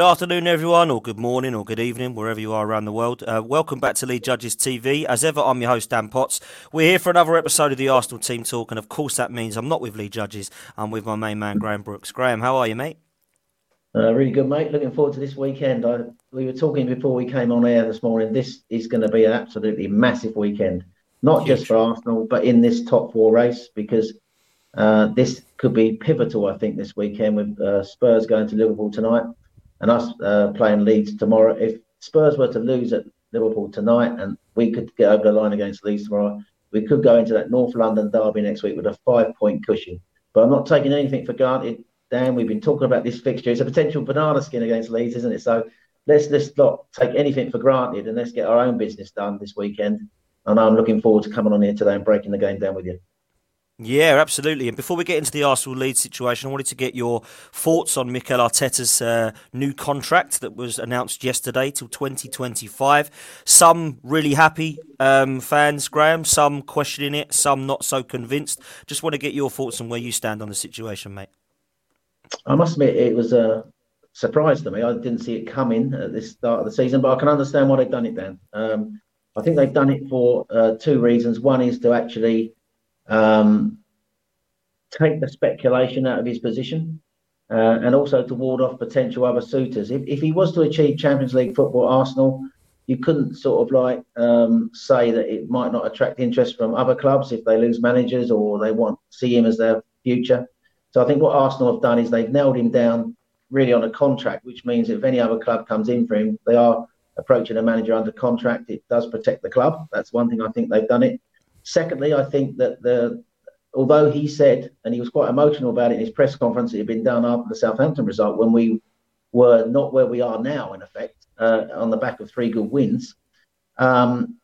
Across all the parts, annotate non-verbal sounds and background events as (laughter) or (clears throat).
Good afternoon, everyone, or good morning, or good evening, wherever you are around the world. Uh, welcome back to Lee Judges TV. As ever, I'm your host, Dan Potts. We're here for another episode of the Arsenal Team Talk, and of course, that means I'm not with Lee Judges. I'm with my main man, Graham Brooks. Graham, how are you, mate? Uh, really good, mate. Looking forward to this weekend. I, we were talking before we came on air this morning. This is going to be an absolutely massive weekend, not Huge. just for Arsenal, but in this top four race, because uh, this could be pivotal, I think, this weekend with uh, Spurs going to Liverpool tonight and us uh, playing Leeds tomorrow. If Spurs were to lose at Liverpool tonight and we could get over the line against Leeds tomorrow, we could go into that North London derby next week with a five point cushion. But I'm not taking anything for granted. Dan, we've been talking about this fixture. It's a potential banana skin against Leeds, isn't it? So let's let's not take anything for granted and let's get our own business done this weekend. And I'm looking forward to coming on here today and breaking the game down with you. Yeah, absolutely. And before we get into the Arsenal lead situation, I wanted to get your thoughts on Mikel Arteta's uh, new contract that was announced yesterday till 2025. Some really happy um, fans, Graham, some questioning it, some not so convinced. Just want to get your thoughts on where you stand on the situation, mate. I must admit, it was a surprise to me. I didn't see it coming at this start of the season, but I can understand why they've done it, Dan. Um, I think they've done it for uh, two reasons. One is to actually um, take the speculation out of his position, uh, and also to ward off potential other suitors. If, if he was to achieve Champions League football Arsenal, you couldn't sort of like um, say that it might not attract interest from other clubs if they lose managers or they want to see him as their future. So I think what Arsenal have done is they've nailed him down really on a contract, which means if any other club comes in for him, they are approaching a manager under contract. It does protect the club. That's one thing I think they've done it. Secondly, I think that the although he said, and he was quite emotional about it in his press conference, it had been done after the Southampton result when we were not where we are now, in effect, uh, on the back of three good wins. Um,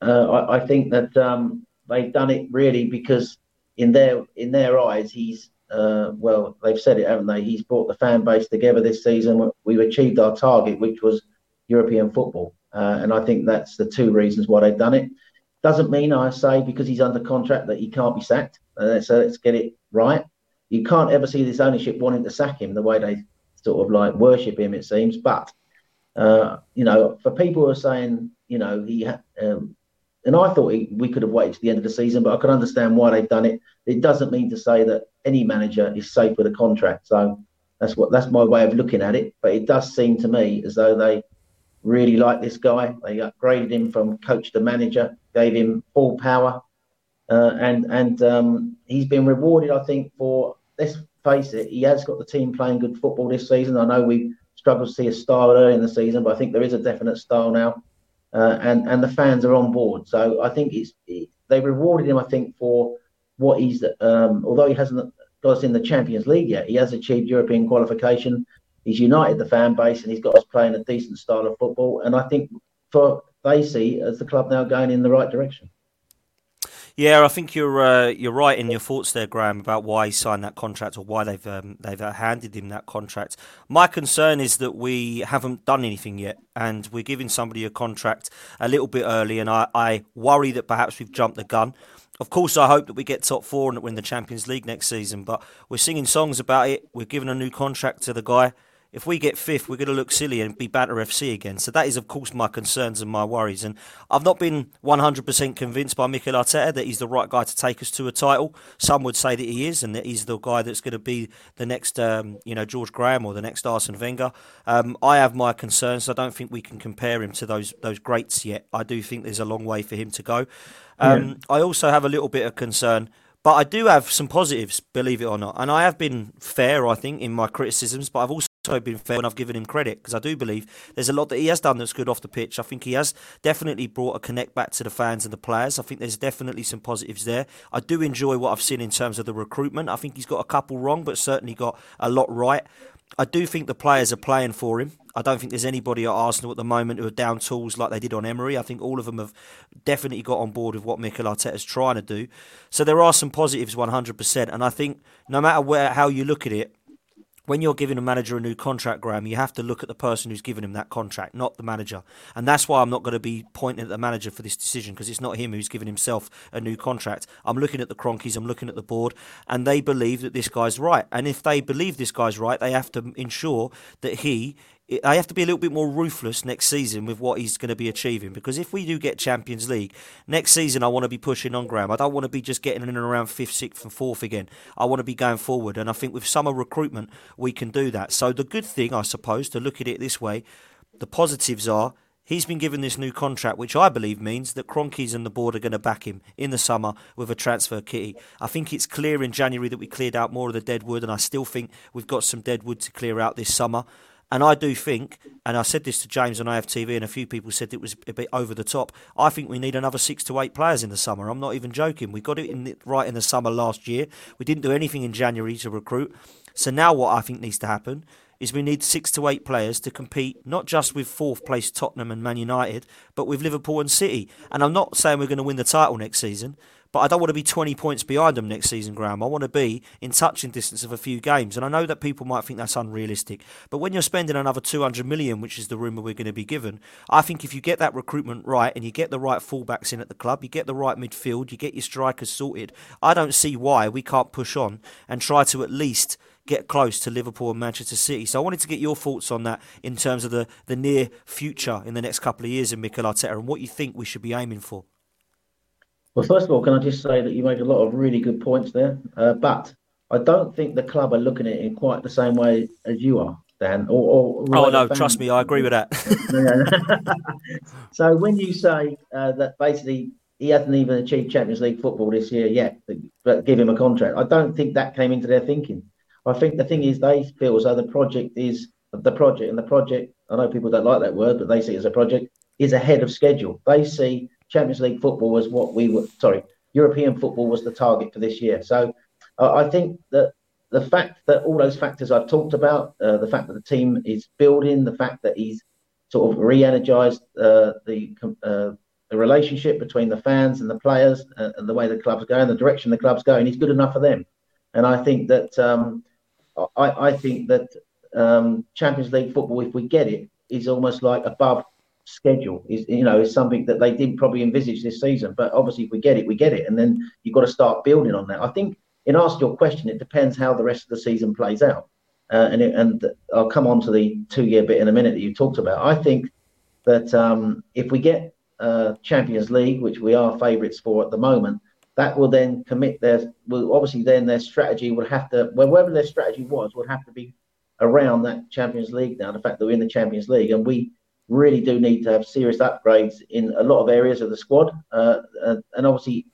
uh, I, I, think that um, they've done it really because in their in their eyes, he's uh, well, they've said it, haven't they? He's brought the fan base together this season. We've achieved our target, which was European football, uh, and I think that's the two reasons why they've done it. Doesn't mean I say because he's under contract that he can't be sacked. Uh, so let's get it right. You can't ever see this ownership wanting to sack him the way they sort of like worship him, it seems. But uh, you know, for people who are saying, you know, he um, and I thought he, we could have waited to the end of the season, but I can understand why they've done it. It doesn't mean to say that any manager is safe with a contract. So that's what that's my way of looking at it. But it does seem to me as though they really like this guy. They upgraded him from coach to manager, gave him full power, uh, and and um, he's been rewarded. I think for let's face it, he has got the team playing good football this season. I know we struggled to see a style early in the season, but I think there is a definite style now, uh, and and the fans are on board. So I think it's it, they rewarded him. I think for what he's um, although he hasn't got us in the Champions League yet, he has achieved European qualification he's united the fan base and he's got us playing a decent style of football. And I think for they see as the club now going in the right direction. Yeah, I think you're uh, you're right in your thoughts there, Graham, about why he signed that contract or why they've um, they've handed him that contract. My concern is that we haven't done anything yet, and we're giving somebody a contract a little bit early, and I, I worry that perhaps we've jumped the gun. Of course, I hope that we get top four and win the Champions League next season, but we're singing songs about it. We're giving a new contract to the guy if we get fifth, we're going to look silly and be Banter FC again. So that is, of course, my concerns and my worries. And I've not been 100% convinced by Mikel Arteta that he's the right guy to take us to a title. Some would say that he is, and that he's the guy that's going to be the next, um, you know, George Graham or the next Arsene Wenger. Um, I have my concerns. I don't think we can compare him to those those greats yet. I do think there's a long way for him to go. Um, yeah. I also have a little bit of concern but I do have some positives, believe it or not. And I have been fair, I think, in my criticisms, but I've also been fair when I've given him credit because I do believe there's a lot that he has done that's good off the pitch. I think he has definitely brought a connect back to the fans and the players. I think there's definitely some positives there. I do enjoy what I've seen in terms of the recruitment. I think he's got a couple wrong, but certainly got a lot right. I do think the players are playing for him. I don't think there's anybody at Arsenal at the moment who are down tools like they did on Emery. I think all of them have definitely got on board with what Mikel Arteta is trying to do. So there are some positives 100%. And I think no matter where how you look at it, when you're giving a manager a new contract, Graham, you have to look at the person who's given him that contract, not the manager. And that's why I'm not going to be pointing at the manager for this decision because it's not him who's given himself a new contract. I'm looking at the Kroenkes, I'm looking at the board, and they believe that this guy's right. And if they believe this guy's right, they have to ensure that he I have to be a little bit more ruthless next season with what he's going to be achieving because if we do get Champions League next season, I want to be pushing on Graham. I don't want to be just getting in and around fifth, sixth, and fourth again. I want to be going forward, and I think with summer recruitment we can do that. So the good thing, I suppose, to look at it this way, the positives are He's been given this new contract, which I believe means that Kroenkes and the board are going to back him in the summer with a transfer kitty. I think it's clear in January that we cleared out more of the dead wood, and I still think we've got some dead wood to clear out this summer. And I do think, and I said this to James on AFTV, and a few people said it was a bit over the top. I think we need another six to eight players in the summer. I'm not even joking. We got it in the, right in the summer last year. We didn't do anything in January to recruit. So now what I think needs to happen is we need six to eight players to compete not just with fourth place Tottenham and Man United, but with Liverpool and City. And I'm not saying we're going to win the title next season, but I don't want to be 20 points behind them next season, Graham. I want to be in touching distance of a few games. And I know that people might think that's unrealistic. But when you're spending another 200 million, which is the rumour we're going to be given, I think if you get that recruitment right and you get the right fullbacks in at the club, you get the right midfield, you get your strikers sorted, I don't see why we can't push on and try to at least get close to Liverpool and Manchester City. So I wanted to get your thoughts on that in terms of the, the near future in the next couple of years in Mikel Arteta and what you think we should be aiming for. Well, first of all, can I just say that you make a lot of really good points there, uh, but I don't think the club are looking at it in quite the same way as you are, Dan. Or, or oh no, trust me, I agree with that. (laughs) (laughs) so when you say uh, that basically he hasn't even achieved Champions League football this year yet, but give him a contract, I don't think that came into their thinking. I think the thing is they feel as though the project is the project, and the project. I know people don't like that word, but they see it as a project is ahead of schedule. They see Champions League football was what we were, sorry, European football was the target for this year. So uh, I think that the fact that all those factors I've talked about, uh, the fact that the team is building, the fact that he's sort of re-energized uh, the uh, the relationship between the fans and the players uh, and the way the club's going, the direction the club's going, is good enough for them. And I think that um, I, I, think that um, Champions League football, if we get it, is almost like above schedule is you know is something that they didn't probably envisage this season. But obviously, if we get it, we get it, and then you've got to start building on that. I think in answer to your question, it depends how the rest of the season plays out, uh, and it, and I'll come on to the two-year bit in a minute that you talked about. I think that um, if we get uh, Champions League, which we are favourites for at the moment, that will then commit their well, obviously then their strategy would have to well, whatever their strategy was would have to be around that Champions League now. The fact that we're in the Champions League and we really do need to have serious upgrades in a lot of areas of the squad. Uh, and obviously,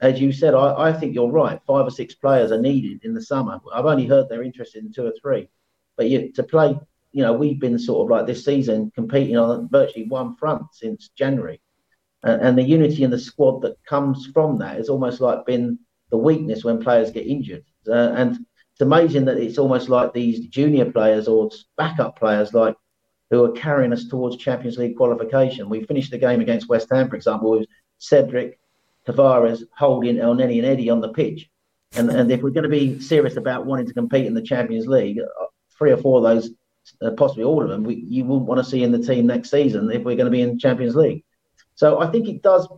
as you said, I, I, think you're right. Five or six players are needed in the summer. I've only heard they're interested in two or three. But you, to play, you know, we've been sort of like this season competing on virtually one front since January. And, and the unity in the squad that comes from that has almost like been the weakness when players get injured. Uh, and it's amazing that it's almost like these junior players or backup players like who are carrying us towards Champions League qualification. We finished the game against West Ham, for example, with Cedric, Tavares, Holding, Elneny, and Eddie on the pitch. And, and if we're going to be serious about wanting to compete in the Champions League, uh, three or four of those, uh, possibly all of them, we, you wouldn't want to see in the team next season if we're going to be in Champions League. So I think it does,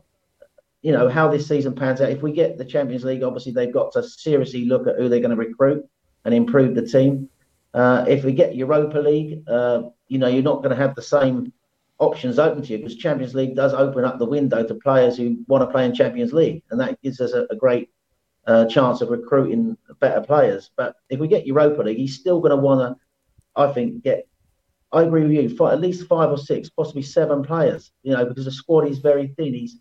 you know, how this season pans out. If we get the Champions League, obviously they've got to seriously look at who they're going to recruit and improve the team. Uh, if we get Europa League, uh, you know, you're not going to have the same options open to you because Champions League does open up the window to players who want to play in Champions League, and that gives us a, a great uh, chance of recruiting better players. But if we get Europa League, he's still going to want to, I think, get. I agree with you. Five, at least five or six, possibly seven players. You know, because the squad is very thin. He's,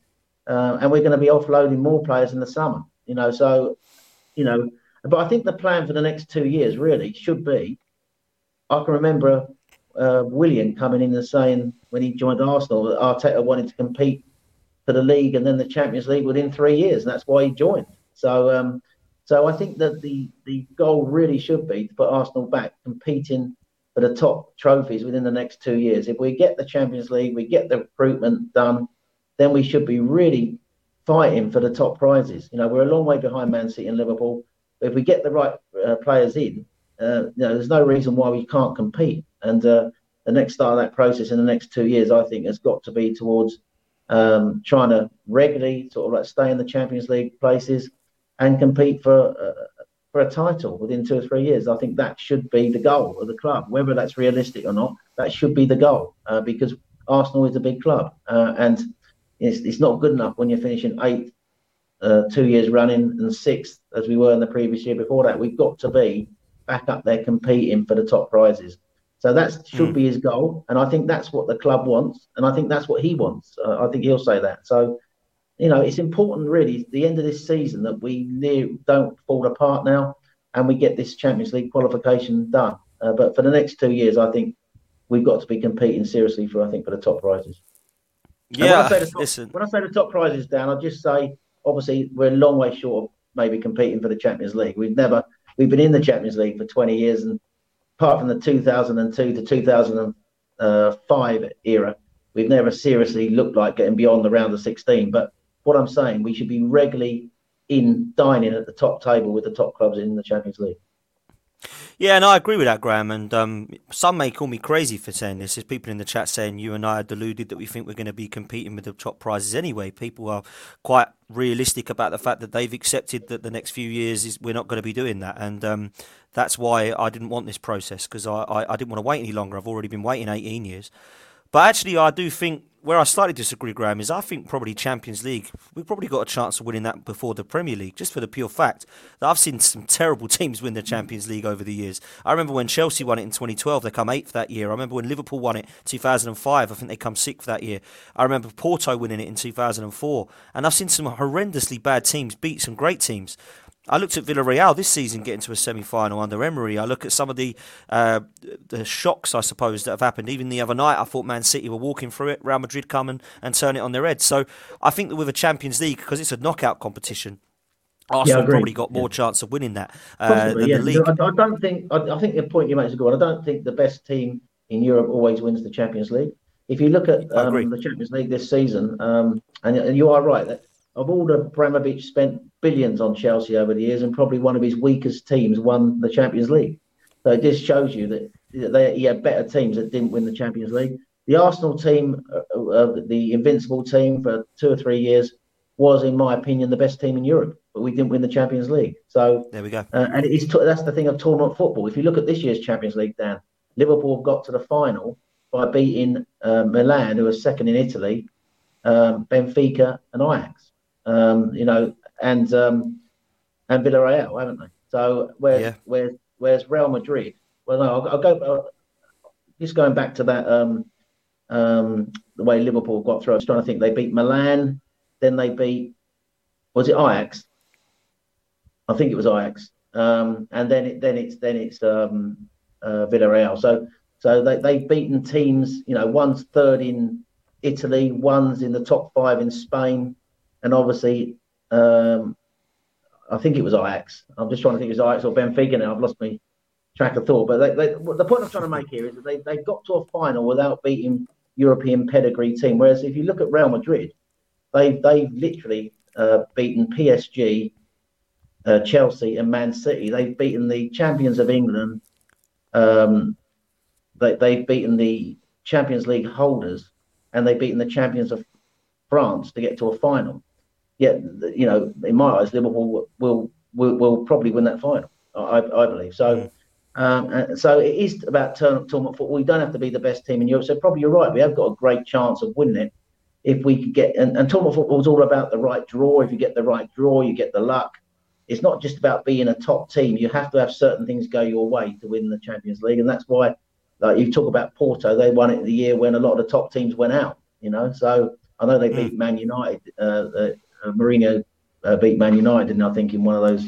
uh, and we're going to be offloading more players in the summer. You know, so, you know, but I think the plan for the next two years really should be. I can remember uh, Willian coming in and saying when he joined Arsenal that Arteta wanted to compete for the league and then the Champions League within three years, and that's why he joined. So, um, so I think that the the goal really should be to put Arsenal back competing for the top trophies within the next two years. If we get the Champions League, we get the recruitment done, then we should be really fighting for the top prizes. You know, we're a long way behind Man City and Liverpool. If we get the right uh, players in, uh, you know, there's no reason why we can't compete. And uh, the next start of that process in the next two years, I think, has got to be towards um, trying to regularly sort of like stay in the Champions League places and compete for uh, for a title within two or three years. I think that should be the goal of the club, whether that's realistic or not. That should be the goal uh, because Arsenal is a big club, uh, and it's, it's not good enough when you're finishing eighth, uh, two years running, and sixth as we were in the previous year before that. We've got to be back up there competing for the top prizes. So that should mm. be his goal, and I think that's what the club wants, and I think that's what he wants. Uh, I think he'll say that. So, you know, it's important, really, the end of this season that we near, don't fall apart now, and we get this Champions League qualification done. Uh, but for the next two years, I think we've got to be competing seriously for, I think, for the top prizes. Yeah, when I, top, listen. when I say the top prizes, Dan, I'll just say, obviously, we're a long way short of maybe competing for the Champions League. We've never, we've been in the Champions League for 20 years, and apart from the 2002 to 2005 uh, era, we've never seriously looked like getting beyond the round of 16. But what I'm saying, we should be regularly in dining at the top table with the top clubs in the Champions League. Yeah, and I agree with that, Graham. And um, some may call me crazy for saying this. There's people in the chat saying you and I are deluded that we think we're going to be competing with the top prizes anyway. People are quite realistic about the fact that they've accepted that the next few years is we're not going to be doing that, and um, that's why I didn't want this process because I, I, I didn't want to wait any longer. I've already been waiting 18 years. But actually, I do think where I slightly disagree, Graham, is I think probably Champions League, we've probably got a chance of winning that before the Premier League, just for the pure fact that I've seen some terrible (laughs) teams win the Champions League over the years. I remember when Chelsea won it in 2012, they come eighth that year. I remember when Liverpool won it 2005, I think they come sixth that year. I remember Porto winning it in 2004. And I've seen some horrendously bad teams beat some great teams. I looked at Villarreal this season getting to a semi-final under Emery. I look at some of the uh, the shocks, I suppose, that have happened. Even the other night, I thought Man City were walking through it. Real Madrid come and, and turn it on their head. So I think that with a Champions League, because it's a knockout competition, Arsenal yeah, probably got more yeah. chance of winning that uh, than yeah. the league. I, I don't think. I, I, think the point you make is a good one. I don't think the best team in Europe always wins the Champions League. If you look at um, the Champions League this season, um, and you are right that of all the Abramovich spent billions on Chelsea over the years, and probably one of his weakest teams won the Champions League. So it just shows you that they, he had better teams that didn't win the Champions League. The Arsenal team, uh, uh, the invincible team for two or three years, was, in my opinion, the best team in Europe, but we didn't win the Champions League. So there we go. Uh, and it's that's the thing of tournament football. If you look at this year's Champions League, Dan, Liverpool got to the final by beating uh, Milan, who was second in Italy, um, Benfica, and Ajax um, you know, and um, and Villarreal, haven't they? So where's yeah. where's where's Real Madrid? Well, no, I'll, I'll go. Uh, just going back to that, um, um, the way Liverpool got through. I was trying to think. They beat Milan, then they beat. Was it Ajax? I think it was Ajax. Um, and then it, then it's then it's um, uh, Villarreal. So so they they've beaten teams. You know, one's third in Italy, one's in the top five in Spain, and obviously, um, I think it was Ajax. I'm just trying to think it was Ajax or Benfica now. I've lost my track of thought. But they, they, the point I'm trying to make here is that they, they got to a final without beating European pedigree team. Whereas if you look at Real Madrid, they they've literally uh, beaten PSG, uh, Chelsea, and Man City. They've beaten the champions of England. Um, they, they've beaten the Champions League holders, and they've beaten the champions of France to get to a final yet you know, in my eyes, Liverpool will will, will probably win that final. I, I believe so. Um, so it is about tournament football. We don't have to be the best team in Europe. So probably you're right. We have got a great chance of winning it if we could get. And, and tournament football is all about the right draw. If you get the right draw, you get the luck. It's not just about being a top team. You have to have certain things go your way to win the Champions League, and that's why, like you talk about Porto, they won it the year when a lot of the top teams went out. You know, so I know they hmm. beat Man United uh, uh, Mourinho uh, beat Man United, didn't I think in one of those.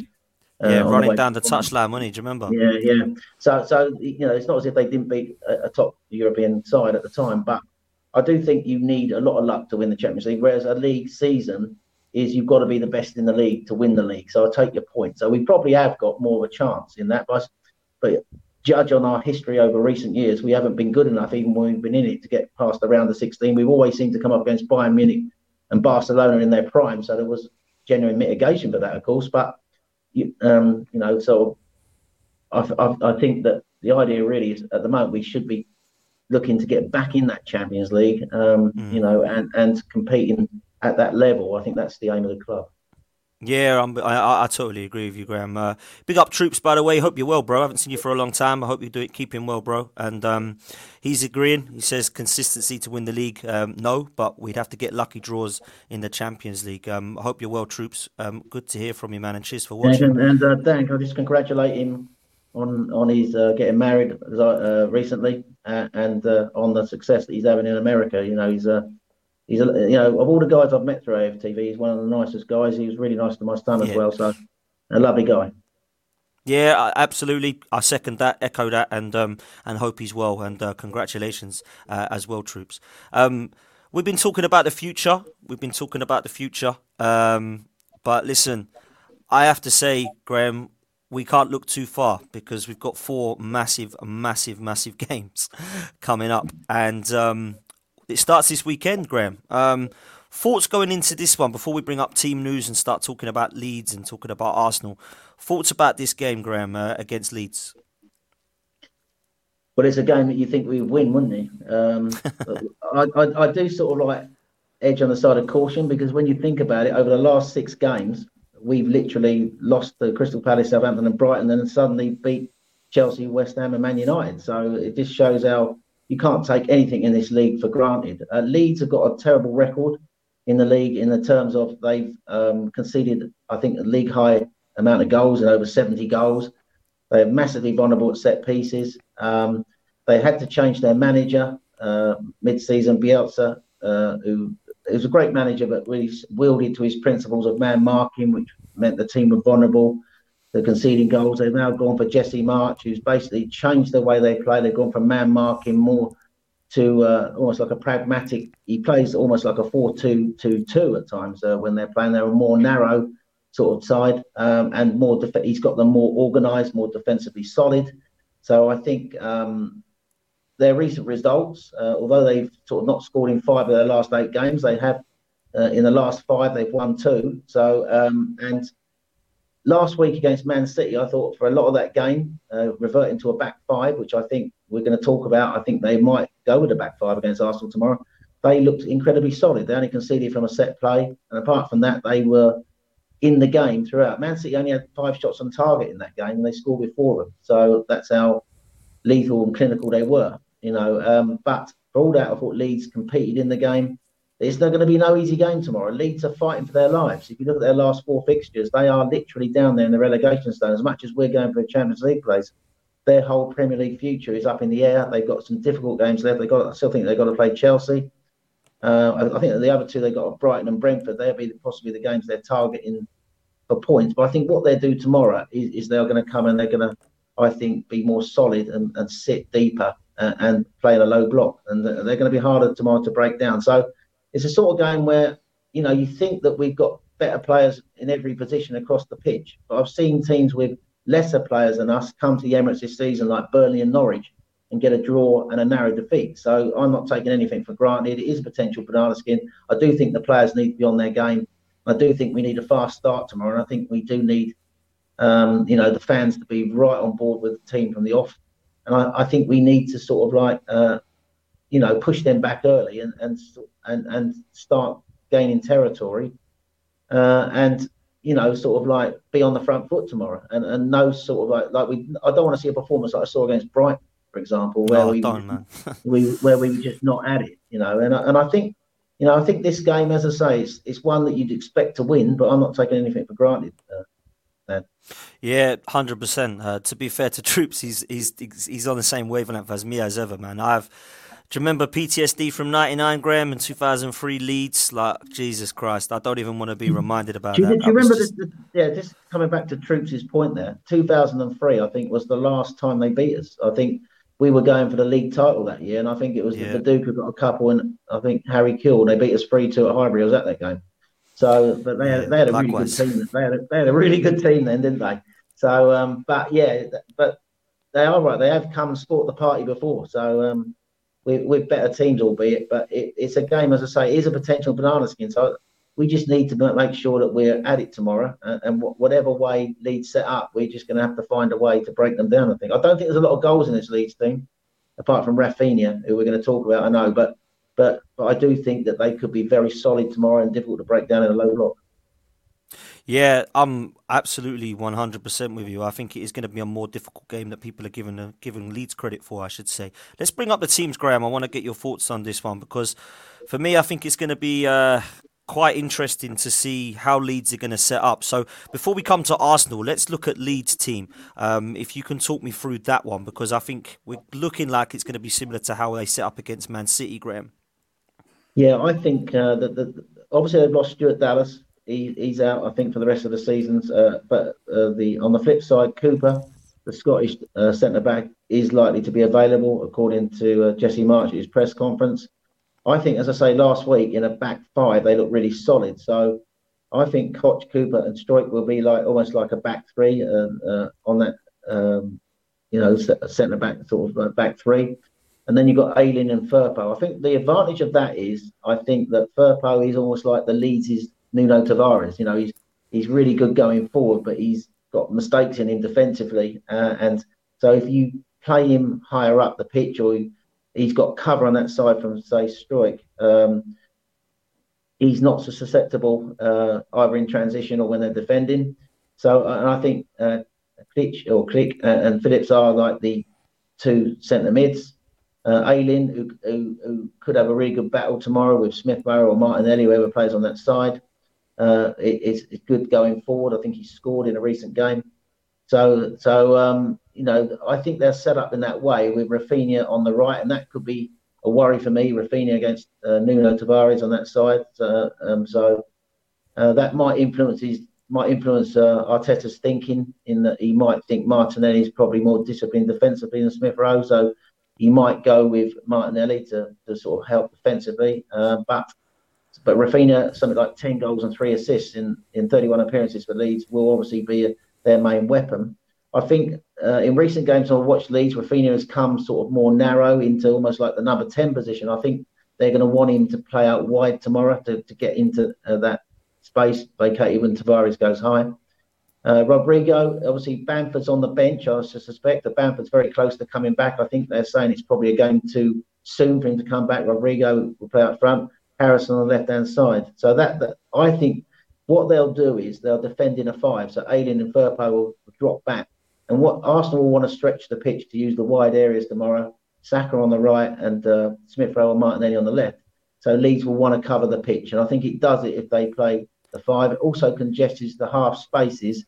Uh, yeah, running down the touchline, money. Do you remember? Yeah, yeah. So, so you know, it's not as if they didn't beat a, a, top European side at the time, but I do think you need a lot of luck to win the Champions League. Whereas a league season is you've got to be the best in the league to win the league. So I take your point. So we probably have got more of a chance in that, but but judge on our history over recent years, we haven't been good enough, even when we've been in it, to get past the round of 16. We've always seemed to come up against Bayern Munich and Barcelona in their prime. So there was genuine mitigation for that, of course. But you, um, you know, so I, I, I, think that the idea really is at the moment we should be looking to get back in that Champions League, um, mm. you know, and, and competing at that level. I think that's the aim of the club. Yeah, I'm, I, I totally agree with you, Graham. Uh, big up troops, by the way. Hope you're well, bro. I haven't seen you for a long time. I hope you do it, keeping well, bro. And um, he's agreeing. He says consistency to win the league. Um, no, but we'd have to get lucky draws in the Champions League. Um, I hope you're well, troops. Um, good to hear from you, man. And cheers for watching. And, and uh, Dan, I just congratulate him on on his uh, getting married uh, recently uh, and uh, on the success that he's having in America. You know, he's a he's a, you know of all the guys I've met through AFTV, he's one of the nicest guys. He was really nice to my son as well. So a lovely guy. Yeah, absolutely. I second that, echo that, and um, and hope he's well. And uh, congratulations uh, as well, troops. Um, we've been talking about the future. We've been talking about the future. Um, but listen, I have to say, Graham, we can't look too far because we've got four massive, massive, massive (laughs) games coming up, and um, it starts this weekend, Graham. Um, thoughts going into this one before we bring up team news and start talking about Leeds and talking about Arsenal. Thoughts about this game, Graham, uh, against Leeds? Well, it's a game that you think we win, wouldn't it? Um, (laughs) I, I, I, do sort of like edge on the side of caution because when you think about it, over the last six games, we've literally lost to Crystal Palace, Southampton, and Brighton, and then suddenly beat Chelsea, West Ham, and Man United. So it just shows how you can't take anything in this league for granted. Uh, Leeds have got a terrible record in the league in the terms of they've um, conceded, I think, a league high amount of goals and over 70 goals. They're massively vulnerable at set pieces. Um, they had to change their manager uh, mid-season. Bielsa, uh, who was a great manager, but really wielded to his principles of man marking, which meant the team were vulnerable the conceding goals. They've now gone for Jesse Marsch, who's basically changed the way they play. They've gone from man marking more to uh, almost like a pragmatic. He plays almost like a 4 2 2 2 at times uh, when they're playing. They're a more narrow sort of side um, and more. Def- he's got them more organised, more defensively solid. So I think um, their recent results, uh, although they've sort of not scored in five of their last eight games, they have uh, in the last five they've won two. So um, and last week against Man City, I thought for a lot of that game, uh, reverting to a back five, which I think we're going to talk about. I think they might go with a back five against Arsenal tomorrow. They looked incredibly solid. They only conceded from a set play, and apart from that, they were in the game throughout. Man City only had five shots on target in that game, and they scored before them. So that's how lethal and clinical they were. You know, um, but for all that, I thought Leeds competed in the game. It's not going to be no easy game tomorrow. Leeds are fighting for their lives. If you look at their last four fixtures, they are literally down there in the relegation zone. As much as we're going for a Champions League place, their whole Premier League future is up in the air. They've got some difficult games left. They got, I still think they've got to play Chelsea. Uh, I think the other two they've got Brighton and Brentford. They'll be possibly the games they're targeting for points. But I think what they do tomorrow is, is they're going to come and they're going to, I think, be more solid and, and sit deeper uh, and play in a low block. And they're going to be harder tomorrow to break down. So it's a sort of game where you know you think that we've got better players in every position across the pitch, but I've seen teams with lesser players than us come to the Emirates this season, like Burnley and Norwich, and get a draw and a narrow defeat. So I'm not taking anything for granted. It is a potential banana skin. I do think the players need to be on their game. I do think we need a fast start tomorrow, and I think we do need, um, you know, the fans to be right on board with the team from the off. And I, I think we need to sort of like uh, you know, push them back early and and and, and start gaining territory, uh, and you know, sort of like be on the front foot tomorrow, and and no sort of like like we. I don't want to see a performance like I saw against Brighton, for example, where we (laughs) we where we were just not at it, you know, and and I think. You know, I think this game, as I say, it's, it's one that you'd expect to win, but I'm not taking anything for granted. Uh, yeah, hundred uh, percent. To be fair to (laughs) Troops, he's he's he's on the same wavelength as me as ever, man. I've do you remember PTSD from '99, Graham, and 2003 Leeds? Like Jesus Christ, I don't even want to be mm. reminded about do you, that. Do you remember? Just... The, yeah, just coming back to Troops' point there. 2003, I think, was the last time they beat us. I think we were going for the league title that year, and I think it was yeah. the, Duke who got a couple, and I think Harry Kewell. They beat us three two at Highbury. I was at that game. So, but they had, yeah, they had a likewise. really good team. They had a, they had a really good team then, didn't they? So, um, but yeah, but they are right. They have come and sport the party before. So, um, with, with better teams, albeit. But it, it's a game, as I say, it is a potential banana skin. So we just need to make sure that we're at it tomorrow. Uh, and whatever way Leeds set up, we're just going to have to find a way to break them down. I think. I don't think there's a lot of goals in this Leeds team, apart from Raphinha, who we're going to talk about. I know, but but but I do think that they could be very solid tomorrow and difficult to break down in a low block. Yeah, I'm absolutely 100% with you. I think it is going to be a more difficult game that people are giving uh, giving Leeds credit for, I should say. Let's bring up the teams, Graham. I want to get your thoughts on this one because for me, I think it's going to be uh, quite interesting to see how Leeds are going to set up. So before we come to Arsenal, let's look at Leeds' team. Um, if you can talk me through that one, because I think we're looking like it's going to be similar to how they set up against Man City, Graham. Yeah, I think uh, that the, obviously they've lost Stuart Dallas he, he's out, I think, for the rest of the seasons. Uh, but uh, the on the flip side, Cooper, the Scottish uh, centre back, is likely to be available, according to uh, Jesse Marsch at his press conference. I think, as I say, last week in a back five, they look really solid. So I think Koch, Cooper, and Struijk will be like almost like a back three uh, uh, on that, um, you know, centre back sort of back three. And then you've got Ayling and Firpo. I think the advantage of that is I think that Firpo is almost like the Leeds' Nuno Tavares. You know, he's he's really good going forward, but he's got mistakes in him defensively. Uh, and so if you play him higher up the pitch, or he's got cover on that side from say Struijk, um, he's not so susceptible uh, either in transition or when they're defending. So and I think uh, Klich or Click uh, and Phillips are like the two centre mids. Uh, Ayling, who, who, who, could have a really good battle tomorrow with Smith Rowe or Martinelli, whoever plays on that side uh, is is, good going forward. I think he scored in a recent game. So, so um, you know, I think they're set up in that way with Raphinha on the right, and that could be a worry for me. Raphinha against uh, Nuno Tavares on that side. Uh, um, so uh, that might influence his might influence uh, Arteta's thinking in that he might think Martinelli is probably more disciplined defensively than Smith Rowe. So he might go with Martinelli to, to sort of help defensively. Uh, but but Raphinha, something like 10 goals and three assists in, in 31 appearances for Leeds, will obviously be a, their main weapon. I think uh, in recent games I've watched Leeds, Raphinha has come sort of more narrow into almost like the number 10 position. I think they're going to want him to play out wide tomorrow to, to get into uh, that space vacated when Tavares goes high. Uh, Rodrigo, obviously Bamford's on the bench. I suspect that Bamford's very close to coming back. I think they're saying it's probably a game too soon for him to come back. Rodrigo will play up front. Harrison on the left hand side. So that, that I think what they'll do is they'll defend in a five. So Ayling and Firpo will drop back. And what Arsenal will want to stretch the pitch to use the wide areas tomorrow. Saka on the right and uh, Smith Rowe and Martinelli on the left. So Leeds will want to cover the pitch. And I think it does it if they play the five. It also congests the half spaces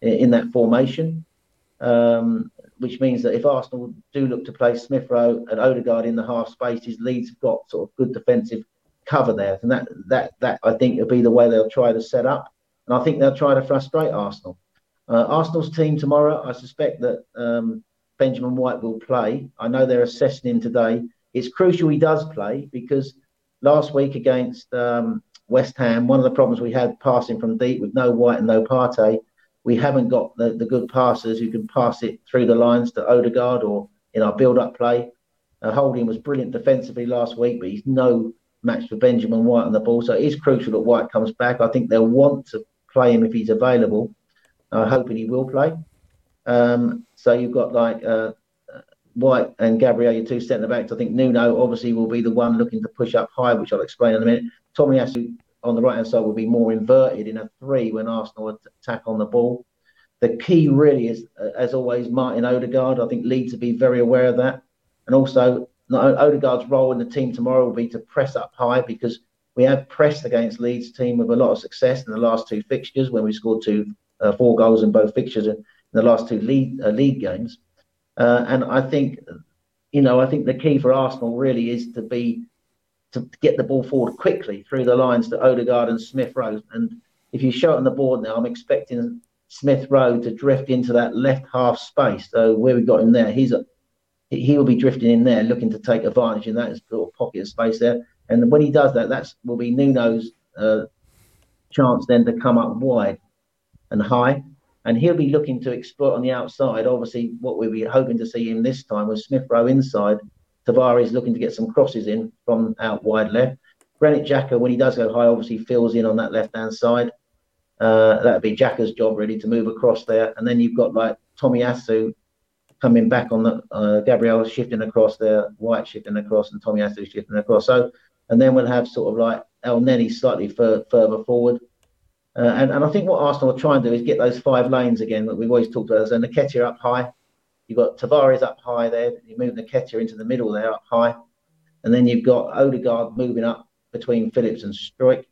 in, in that formation. Um, which means that if Arsenal do look to play Smith Rowe and Odegaard in the half spaces, Leeds have got sort of good defensive cover there. And that that that I think will be the way they'll try to set up. And I think they'll try to frustrate Arsenal. Uh, Arsenal's team tomorrow, I suspect that um, Benjamin White will play. I know they're assessing him today. It's crucial he does play because last week against um, West Ham, one of the problems we had passing from deep with no White and no Partey, we haven't got the, the good passers who can pass it through the lines to Odegaard or in our build-up play. Uh, Holding was brilliant defensively last week, but he's no match for Benjamin White on the ball. So it is crucial that White comes back. I think they'll want to play him if he's available. I'm hoping he will play. Um, so you've got like uh, White and Gabriel, your two centre backs. I think Nuno obviously will be the one looking to push up high, which I'll explain in a minute. Tomiyasu on the right hand side will be more inverted in a three when Arsenal attack on the ball. The key really is, uh, as always, Martin Odegaard. I think Leeds to be very aware of that. And also Odegaard's role in the team tomorrow will be to press up high because we have pressed against Leeds team with a lot of success in the last two fixtures when we scored two, uh, four goals in both fixtures in the last two league uh, league games. Uh, and I think, you know, I think the key for Arsenal really is to be to get the ball forward quickly through the lines to Odegaard and Smith Rowe. And if you show it on the board now, I'm expecting Smith Rowe to drift into that left half space. So where we got him there, he's a he will be drifting in there, looking to take advantage in that little pocket of space there. And when he does that, that's will be Nuno's uh, chance then to come up wide and high, and he'll be looking to exploit on the outside. Obviously, what we'll be hoping to see him this time was Smith Rowe inside, Tavares looking to get some crosses in from out wide left. Granit Xhaka, when he does go high, obviously fills in on that left hand side. Uh, that'd be Xhaka's job really to move across there, and then you've got like Tomiyasu coming back on the uh, Gabriel shifting across there, White shifting across, and Tommy Tomiyasu shifting across. So, and then we'll have sort of like Elneny slightly fur- further forward. Uh, and, and I think what Arsenal are trying to do is get those five lanes again that we've always talked about. So Nketiah up high, you've got Tavares up high there. You move Nketiah into the middle there up high, and then you've got Odegaard moving up between Phillips and Struijk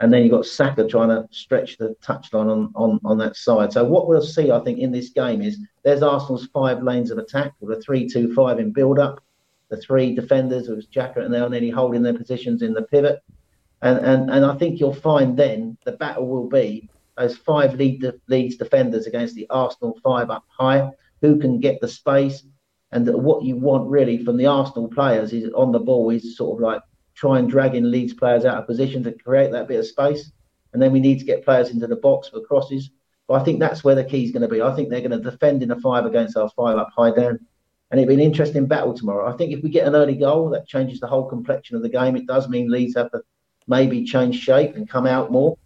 and then you've got Saka trying to stretch the touchline on, on, on that side. So what we'll see, I think, in this game is there's Arsenal's five lanes of attack with a three-two-five in build-up, the three defenders with Xhaka and Elneny holding their positions in the pivot, and and and I think you'll find then the battle will be those five lead de- leads defenders against the Arsenal five up high, who can get the space. And what you want really from the Arsenal players is on the ball is sort of like try and drag in Leeds players out of position to create that bit of space. And then we need to get players into the box for crosses. But I think that's where the key is going to be. I think they're going to defend in a five against our five up, high down. And it'll be an interesting battle tomorrow. I think if we get an early goal, that changes the whole complexion of the game. It does mean Leeds have to maybe change shape and come out more.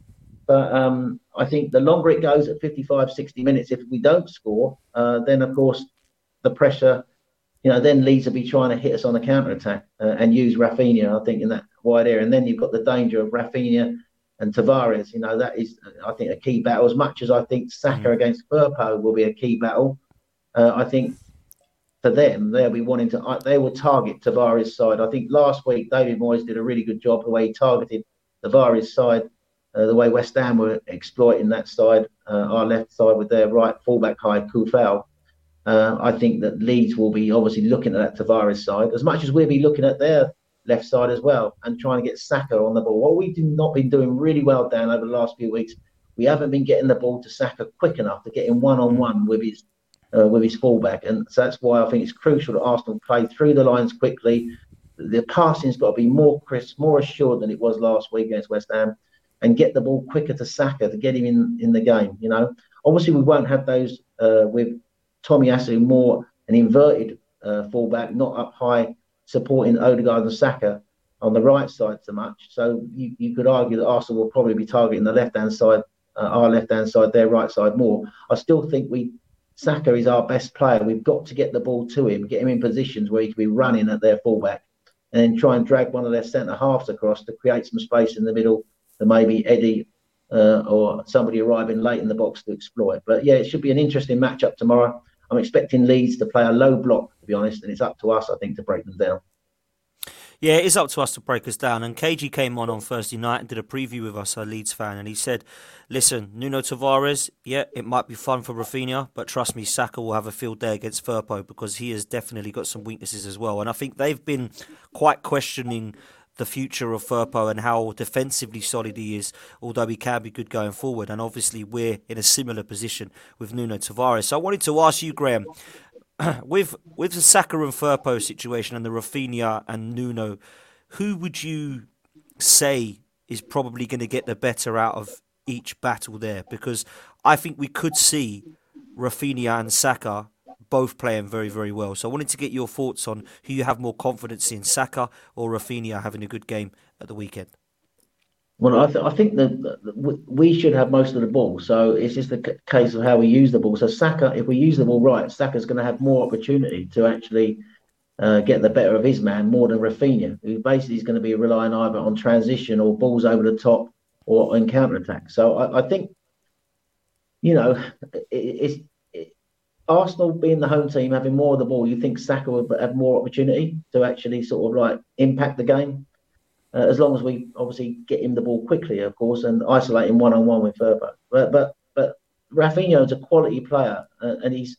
But um, I think the longer it goes at 55, 60 minutes, if we don't score, uh, then of course the pressure you know, then Leeds will be trying to hit us on the counter attack uh, and use Raphinha, I think, in that wide area. And then you've got the danger of Raphinha and Tavares. You know, that is, I think, a key battle. As much as I think Saka mm. against Firpo will be a key battle, uh, I think for them, they'll be wanting to, uh, they will target Tavares' side. I think last week, David Moyes did a really good job the way he targeted Tavares' side. Uh, the way West Ham were exploiting that side, uh, our left side with their right fullback high Coufal. Uh, I think that Leeds will be obviously looking at that Tavares side as much as we'll be looking at their left side as well and trying to get Saka on the ball. What we've not been doing really well down over the last few weeks, we haven't been getting the ball to Saka quick enough to get him one on one with his uh, with his fullback, and so that's why I think it's crucial that Arsenal play through the lines quickly. The passing's got to be more crisp, more assured than it was last week against West Ham, and get the ball quicker to Saka to get him in in the game. You know, obviously we won't have those uh, with Tomiyasu more an inverted uh, fullback, not up high, supporting Odegaard and Saka on the right side so much. So you, you could argue that Arsenal will probably be targeting the left hand side, uh, our left hand side, their right side more. I still think we Saka is our best player. We've got to get the ball to him, get him in positions where he can be running at their fullback, and then try and drag one of their centre halves across to create some space in the middle that maybe Eddie uh, or somebody arriving late in the box to exploit. But yeah, it should be an interesting matchup tomorrow. I'm expecting Leeds to play a low block, to be honest, and it's up to us, I think, to break them down. Yeah, it is up to us to break us down. And KG came on on Thursday night and did a preview with us, a Leeds fan, and he said, "Listen, Nuno Tavares, yeah, it might be fun for Raphinha, but trust me, Saka will have a field day against Firpo because he has definitely got some weaknesses as well." And I think they've been quite questioning the future of Firpo and how defensively solid he is, although he can be good going forward. And obviously, we're in a similar position with Nuno Tavares. So I wanted to ask you, Graham, (clears throat) with with the Saka and Firpo situation and the Raphinha and Nuno, who would you say is probably going to get the better out of each battle there? Because I think we could see Raphinha and Saka both playing very, very well. So I wanted to get your thoughts on who you have more confidence in, Saka or Raphinha having a good game at the weekend. Well, I, th- I think that we should have most of the ball. So it's just a case of how we use the ball. So Saka, if we use the ball right, Saka's going to have more opportunity to actually uh, get the better of his man more than Raphinha, who basically is going to be relying either on transition or balls over the top or in counter attack. So I, I think, you know, it, it's Arsenal being the home team, having more of the ball, you think Saka would have more opportunity to actually sort of like impact the game, uh, as long as we obviously get him the ball quickly, of course, and isolate him one on one with Firpo. But but but Raphinha is a quality player, uh, and he's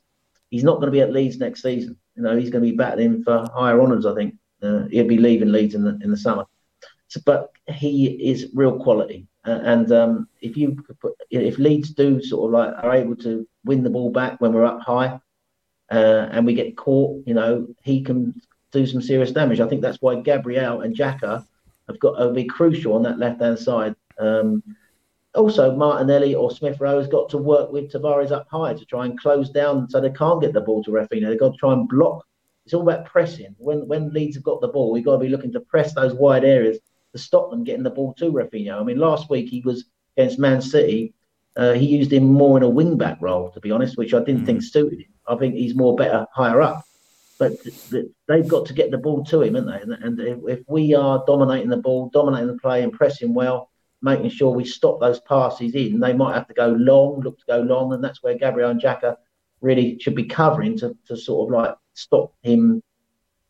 he's not going to be at Leeds next season. You know, he's going to be battling for higher honours. I think uh, he'll be leaving Leeds in the in the summer. So, but he is real quality, and um, if you if Leeds do sort of like are able to win the ball back when we're up high, uh, and we get caught, you know, he can do some serious damage. I think that's why Gabriel and Xhaka have got to be crucial on that left hand side. Um, also, Martinelli or Smith Rowe has got to work with Tavares up high to try and close down so they can't get the ball to Raphinha. They've got to try and block. It's all about pressing. When when Leeds have got the ball, we've got to be looking to press those wide areas to stop them getting the ball to Raphinha. I mean, last week he was against Man City. Uh, he used him more in a wing back role, to be honest, which I didn't mm. think suited him. I think he's more better higher up. But th- th- they've got to get the ball to him, haven't they? And, and if, if, we are dominating the ball, dominating the play, and pressing well, making sure we stop those passes in, they might have to go long, look to go long, and that's where Gabriel and Xhaka really should be covering to, to sort of like stop him,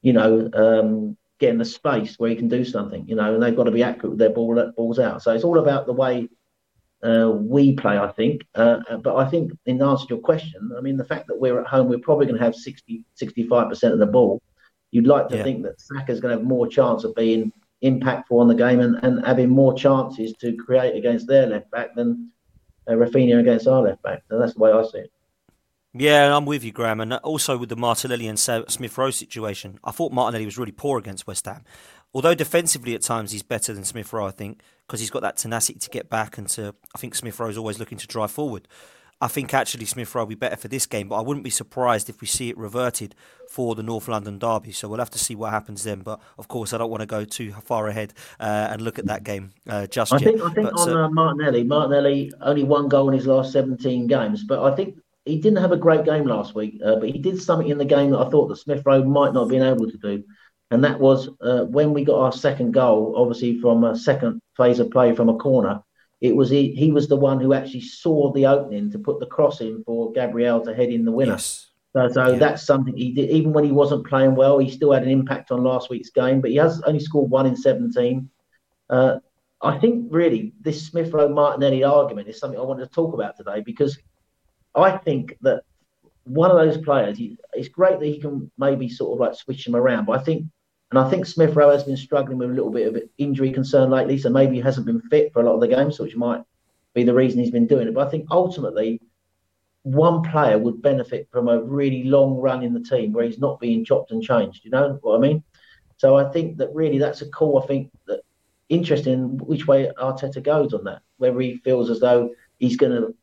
you know, um, getting the space where he can do something, you know, and they've got to be accurate with their ball balls out. So it's all about the way uh, we play, I think. Uh, but I think, in answer to your question, I mean, the fact that we're at home, we're probably going to have 60, 65% of the ball. You'd like to yeah. think that Saka's going to have more chance of being impactful on the game and, and having more chances to create against their left back than uh, Raphinha against our left back. So that's the way I see it. Yeah, I'm with you, Graham. And also with the Martinelli and Smith Rowe situation, I thought Martinelli was really poor against West Ham. Although defensively at times he's better than Smith Rowe, I think, because he's got that tenacity to get back and to. I think Smith Rowe is always looking to drive forward. I think actually Smith Rowe will be better for this game, but I wouldn't be surprised if we see it reverted for the North London derby. So we'll have to see what happens then. But of course, I don't want to go too far ahead uh, and look at that game uh, just I yet. Think, I think but, on uh, Martinelli, Martinelli only one goal in his last 17 games, but I think he didn't have a great game last week, uh, but he did something in the game that I thought that Smith Rowe might not have been able to do. And that was uh, when we got our second goal, obviously from a second phase of play from a corner. It was he, he was the one who actually saw the opening to put the cross in for Gabriel to head in the winner. Yes. So, so yeah. that's something he did. Even when he wasn't playing well, he still had an impact on last week's game. But he has only scored one in 17. Uh, I think really this Smith Rowe Martinelli argument is something I wanted to talk about today because I think that one of those players, it's great that he can maybe sort of like switch them around, but I think, and I think Smith Rowe has been struggling with a little bit of injury concern lately, so maybe he hasn't been fit for a lot of the games, which might be the reason he's been doing it. But I think ultimately, one player would benefit from a really long run in the team where he's not being chopped and changed. You know what I mean? So I think that really that's a call. I think that interesting which way Arteta goes on that, whether he feels as though he's going to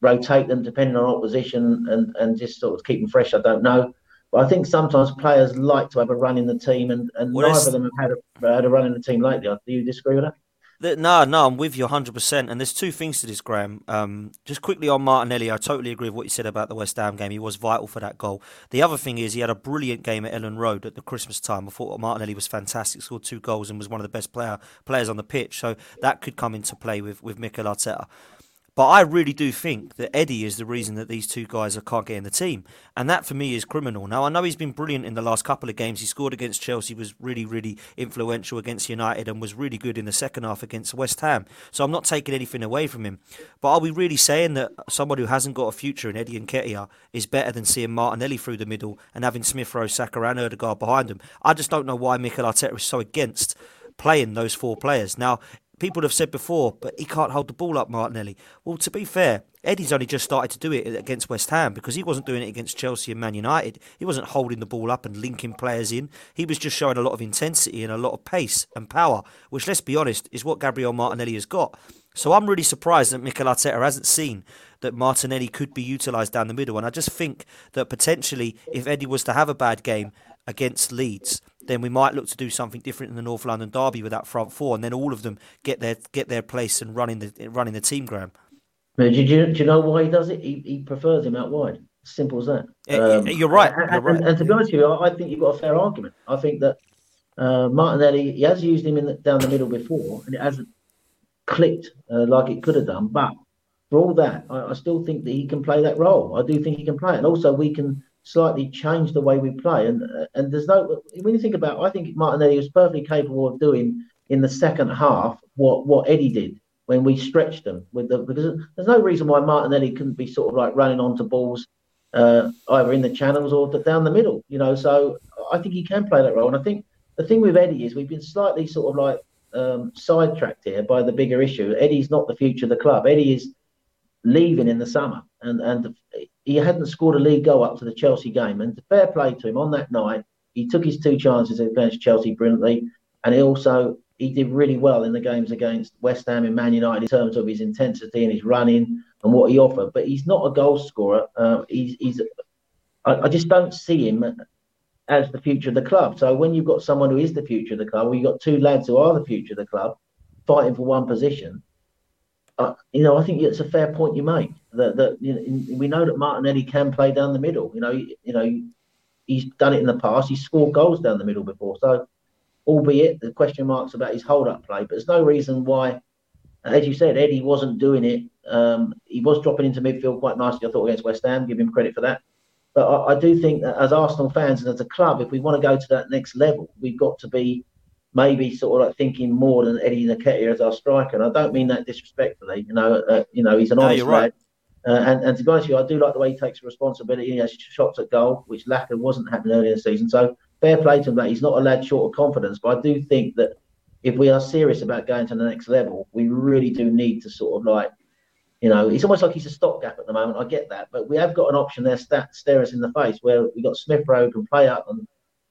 rotate them depending on opposition and, and just sort of keep them fresh. I don't know. But I think sometimes players like to have a run in the team, and, and well, neither of them have had a, had a run in the team lately. Do you disagree with that? No, no, I'm with you 100%. And there's two things to this, Graham. Um, just quickly on Martinelli, I totally agree with what you said about the West Ham game. He was vital for that goal. The other thing is, he had a brilliant game at Elland Road at the Christmas time. I thought Martinelli was fantastic, scored two goals, and was one of the best player players on the pitch. So that could come into play with, with Mikel Arteta. But I really do think that Eddie is the reason that these two guys are, can't get in the team. And that for me is criminal. Now, I know he's been brilliant in the last couple of games. He scored against Chelsea, was really, really influential against United, and was really good in the second half against West Ham. So I'm not taking anything away from him. But are we really saying that someone who hasn't got a future in Eddie Nketiah is better than seeing Martinelli through the middle and having Smith Rowe, Saka, and Odegaard behind him? I just don't know why Mikel Arteta is so against playing those four players. Now, people have said before, but he can't hold the ball up, Martinelli. Well, to be fair, Eddie's only just started to do it against West Ham because he wasn't doing it against Chelsea and Man United. He wasn't holding the ball up and linking players in. He was just showing a lot of intensity and a lot of pace and power, which, let's be honest, is what Gabriel Martinelli has got. So I'm really surprised that Mikel Arteta hasn't seen that Martinelli could be utilised down the middle. And I just think that potentially, if Eddie was to have a bad game against Leeds, then we might look to do something different in the North London derby with that front four, and then all of them get their get their place and running the running the team. Graham. Do you, do you know why he does it? He, he prefers him out wide. Simple as that. Um, you're right. You're right. And, and, to be honest with you, I think you've got a fair argument. I think that uh, Martinelli, he has used him in the, down the middle before, and it hasn't clicked uh, like it could have done. But for all that, I, I, still think that he can play that role. I do think he can play it, and also we can slightly change the way we play. And and there's no when you think about, I think Martinelli was perfectly capable of doing in the second half what what Eddie did when we stretched them with the because there's no reason why Martinelli couldn't be sort of like running onto balls uh, either in the channels or down the middle. You know, so I think he can play that role. And I think the thing with Eddie is we've been slightly sort of like um, sidetracked here by the bigger issue. Eddie's not the future of the club. Eddie is leaving in the summer, and and he hadn't scored a league goal up to the Chelsea game. And fair play to him on that night, he took his two chances against Chelsea brilliantly, and he also he did really well in the games against West Ham and Man United in terms of his intensity and his running and what he offered. But he's not a goal scorer. Uh, he's he's I, I, just don't see him as the future of the club. So when you've got someone who is the future of the club, or you've got two lads who are the future of the club fighting for one position, uh, you know, I think it's a fair point you make. That that you know, we know that Martinelli can play down the middle. You know, you, you know, he's done it in the past. He's scored goals down the middle before. So, albeit the question marks about his hold-up play, but there's no reason why. As you said, Eddie wasn't doing it. Um, he was dropping into midfield quite nicely. I thought against West Ham. Give him credit for that. But I, I do think that as Arsenal fans and as a club, if we want to go to that next level, we've got to be maybe sort of like thinking more than Eddie Nketiah as our striker. And I don't mean that disrespectfully. You know, uh, you know, he's an honest no, lad. Right. Uh, and, and to be honest with you, I do like the way he takes responsibility. He has shots at goal, which Laca wasn't happening earlier in the season. So fair play to him that he's not a lad short of confidence. But I do think that if we are serious about going to the next level, we really do need to sort of like, you know, it's almost like he's a stopgap at the moment. I get that, but we have got an option there, stat, stare us in the face, where we got Smith Rowe can play up and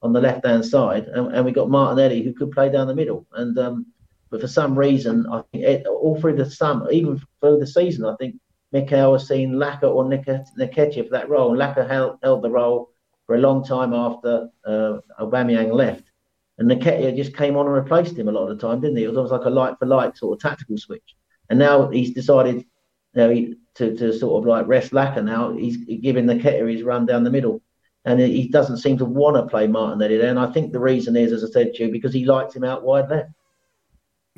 on the left hand side, and, and we got Martinelli who could play down the middle. And um, but for some reason, I think it, all through the summer, even through the season, I think Mikel has seen Laca or Nketiah for that role. And Laca held, held the role for a long time after uh, Aubameyang left. And Nketiah just came on and replaced him a lot of the time, didn't he? It was almost like a like for like sort of tactical switch. And now he's decided you know, to, to sort of like rest Laca now. He's giving Nketiah his run down the middle and he doesn't seem to want to play Martinelli there. And I think the reason is, as I said to you, because he likes him out wide left.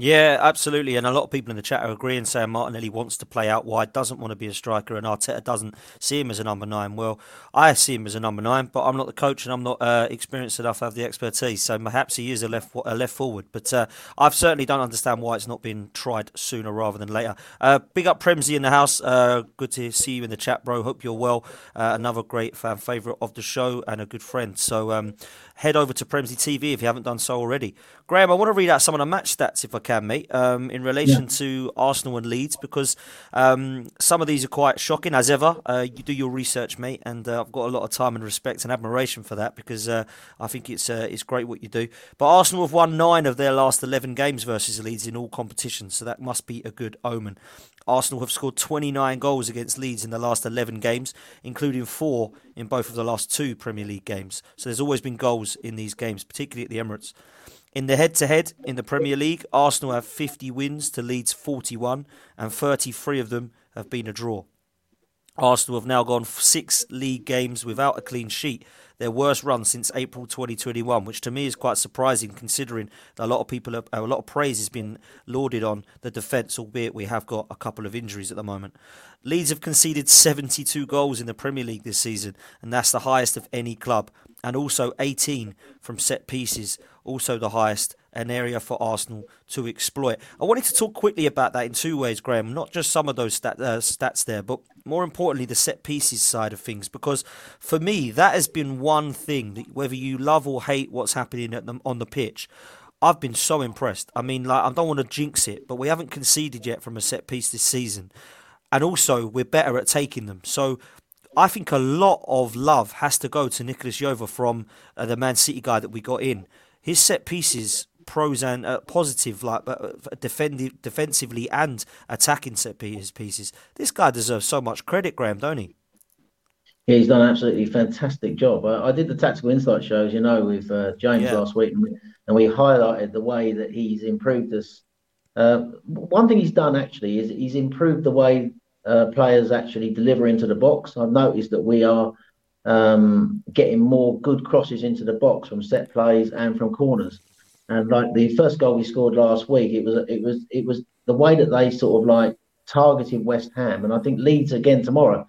Yeah, absolutely. And a lot of people in the chat are agreeing, saying Martinelli wants to play out wide, doesn't want to be a striker, and Arteta doesn't see him as a number nine. Well, I see him as a number nine, but I'm not the coach and I'm not uh, experienced enough to have the expertise. So perhaps he is a left a left forward. But uh, I certainly don't understand why it's not been tried sooner rather than later. Uh, big up Premsy in the house. Uh, good to see you in the chat, bro. Hope you're well. Uh, another great fan favourite of the show and a good friend. So um, head over to Premsy TV if you haven't done so already. Graham, I want to read out some of the match stats if I can, mate, um, in relation yeah. to Arsenal and Leeds because um, some of these are quite shocking. As ever, uh, you do your research, mate, and uh, I've got a lot of time and respect and admiration for that because uh, I think it's uh, it's great what you do. But Arsenal have won nine of their last eleven games versus Leeds in all competitions, so that must be a good omen. Arsenal have scored 29 goals against Leeds in the last 11 games, including four in both of the last two Premier League games. So there's always been goals in these games, particularly at the Emirates. In the head to head in the Premier League, Arsenal have 50 wins to Leeds 41, and 33 of them have been a draw. Arsenal have now gone six league games without a clean sheet, their worst run since April 2021, which to me is quite surprising considering a lot of people, have, a lot of praise has been lauded on the defence, albeit we have got a couple of injuries at the moment. Leeds have conceded 72 goals in the Premier League this season, and that's the highest of any club, and also 18 from set pieces, also the highest an area for Arsenal to exploit. I wanted to talk quickly about that in two ways, Graham. Not just some of those stat, uh, stats there, but more importantly, the set pieces side of things. Because for me, that has been one thing, that whether you love or hate what's happening the, on the pitch. I've been so impressed. I mean, like I don't want to jinx it, but we haven't conceded yet from a set piece this season, and also we're better at taking them. So I think a lot of love has to go to Nicolas Jover from uh, the Man City guy that we got in. His set pieces pros and uh, positive, like uh, defend- defensively and attacking set pieces. This guy deserves so much credit, Graham, don't he? Yeah, he's done an absolutely fantastic job. I, I did the tactical insight shows, you know, with uh, James yeah. last week, and we, and we, highlighted the way that he's improved us. Uh, one thing he's done actually is he's improved the way uh, players actually deliver into the box. I've noticed that we are um, getting more good crosses into the box from set plays and from corners. And like the first goal we scored last week, it was it was it was the way that they sort of like targeted West Ham, and I think Leeds again tomorrow.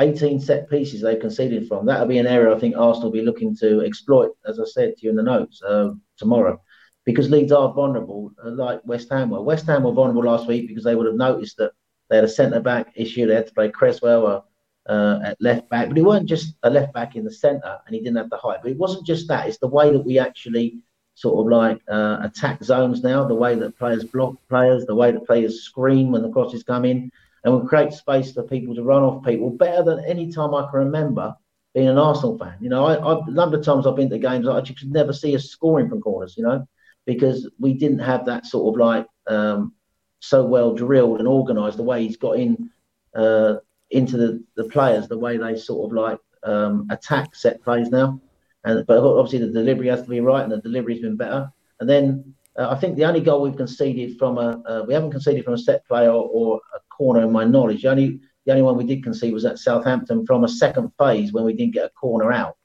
18 set pieces they conceded from. That'll be an area I think Arsenal will be looking to exploit, as I said to you in the notes uh, tomorrow, because Leeds are vulnerable, uh, like West Ham were. West Ham were vulnerable last week because they would have noticed that they had a centre back issue. They had to play Cresswell or, uh, at left back, but he weren't just a left back in the centre, and he didn't have the height. But it wasn't just that; it's the way that we actually sort of like uh, attack zones now, the way that players block players, the way that players scream when the crosses come in, and we create space for people to run off people better than any time I can remember being an Arsenal fan. You know, a number of times I've been to games, I just could never see us scoring from corners, you know, because we didn't have that sort of like um, so well drilled and organised the way he's got in uh, into the, the players, the way they sort of like um, attack set plays now. and but obviously the delivery has to be right, and the delivery's been better. And then uh, I think the only goal we've conceded from a uh, we haven't conceded from a set play or, or, a corner in my knowledge. The only the only one we did concede was at Southampton from a second phase when we didn't get a corner out.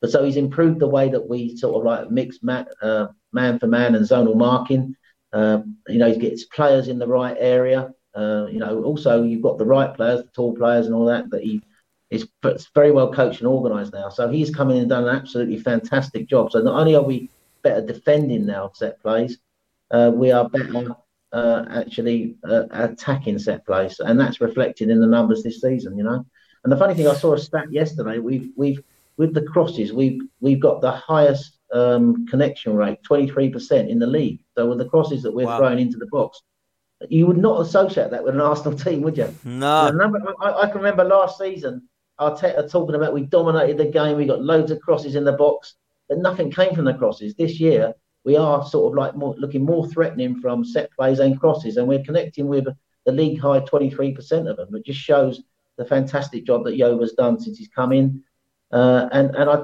But so he's improved the way that we sort of like mix man, uh, man for man and zonal marking. Uh, you know, he gets players in the right area. Uh, you know, also you've got the right players, the tall players, and all that. That he is very well coached and organised now. So he's come in and done an absolutely fantastic job. So not only are we better defending now set plays, uh, we are better uh, actually uh, attacking set plays, and that's reflected in the numbers this season. You know, and the funny thing, I saw a stat yesterday. We've we've with the crosses, we've we've got the highest um, connection rate, twenty three percent in the league. So with the crosses that we're wow. throwing into the box, you would not associate that with an Arsenal team, would you? No. Number, I, I, can remember last season, Arteta talking about we dominated the game, we got loads of crosses in the box, but nothing came from the crosses. This year, we are sort of like more, looking more threatening from set plays and crosses, and we're connecting with the league high 23% of them. It just shows the fantastic job that Jover's done since he's come in. Uh, and and I,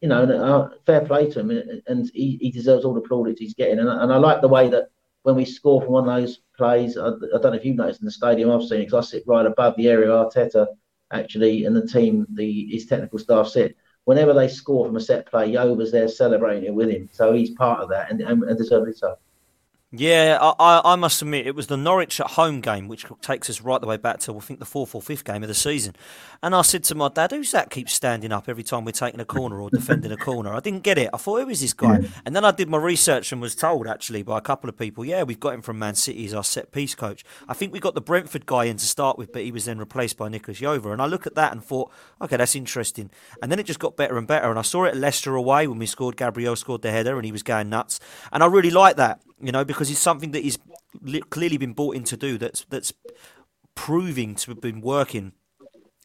you know, uh, fair play to him, and he, he deserves all the plaudits he's getting. And, and I like the way that when we score from one of those plays, I, I don't know if you've noticed in the stadium, I've seen because I sit right above the area Arteta actually, and the team, the his technical staff sit whenever they score from a set play, Jover's there celebrating it with him. So he's part of that and, and, and deservedly so. Yeah, I, I must admit it was the Norwich at home game, which takes us right the way back to I think the fourth or fifth game of the season. And I said to my dad, "Who's that keeps standing up every time we're taking a corner or defending a corner?" I didn't get it. I thought, "Who is this guy?" And then I did my research and was told actually by a couple of people, "Yeah, we've got him from Man City as our set piece coach." I think we got the Brentford guy in to start with, but he was then replaced by Nicolas Jover. And I look at that and thought, "Okay, that's interesting." And then it just got better and better. And I saw it at Leicester away when we scored. Gabriel scored the header, and he was going nuts. And I really like that you know, because it's something that he's clearly been brought in to do. That's that's proving to have been working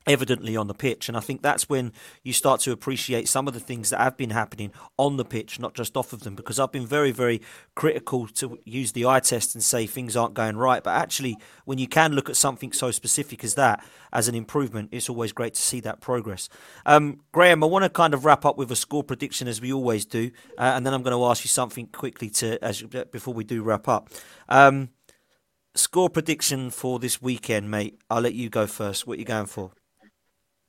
evidently on the pitch. And I think that's when you start to appreciate some of the things that have been happening on the pitch, not just off of them. Because I've been very, very critical to use the eye test and say things aren't going right. But actually, when you can look at something so specific as that as an improvement, it's always great to see that progress. Um, Graham, I want to kind of wrap up with a score prediction as we always do. Uh, and then I'm going to ask you something quickly to as before we do wrap up. Um, score prediction for this weekend, mate. I'll let you go first. What are you going for?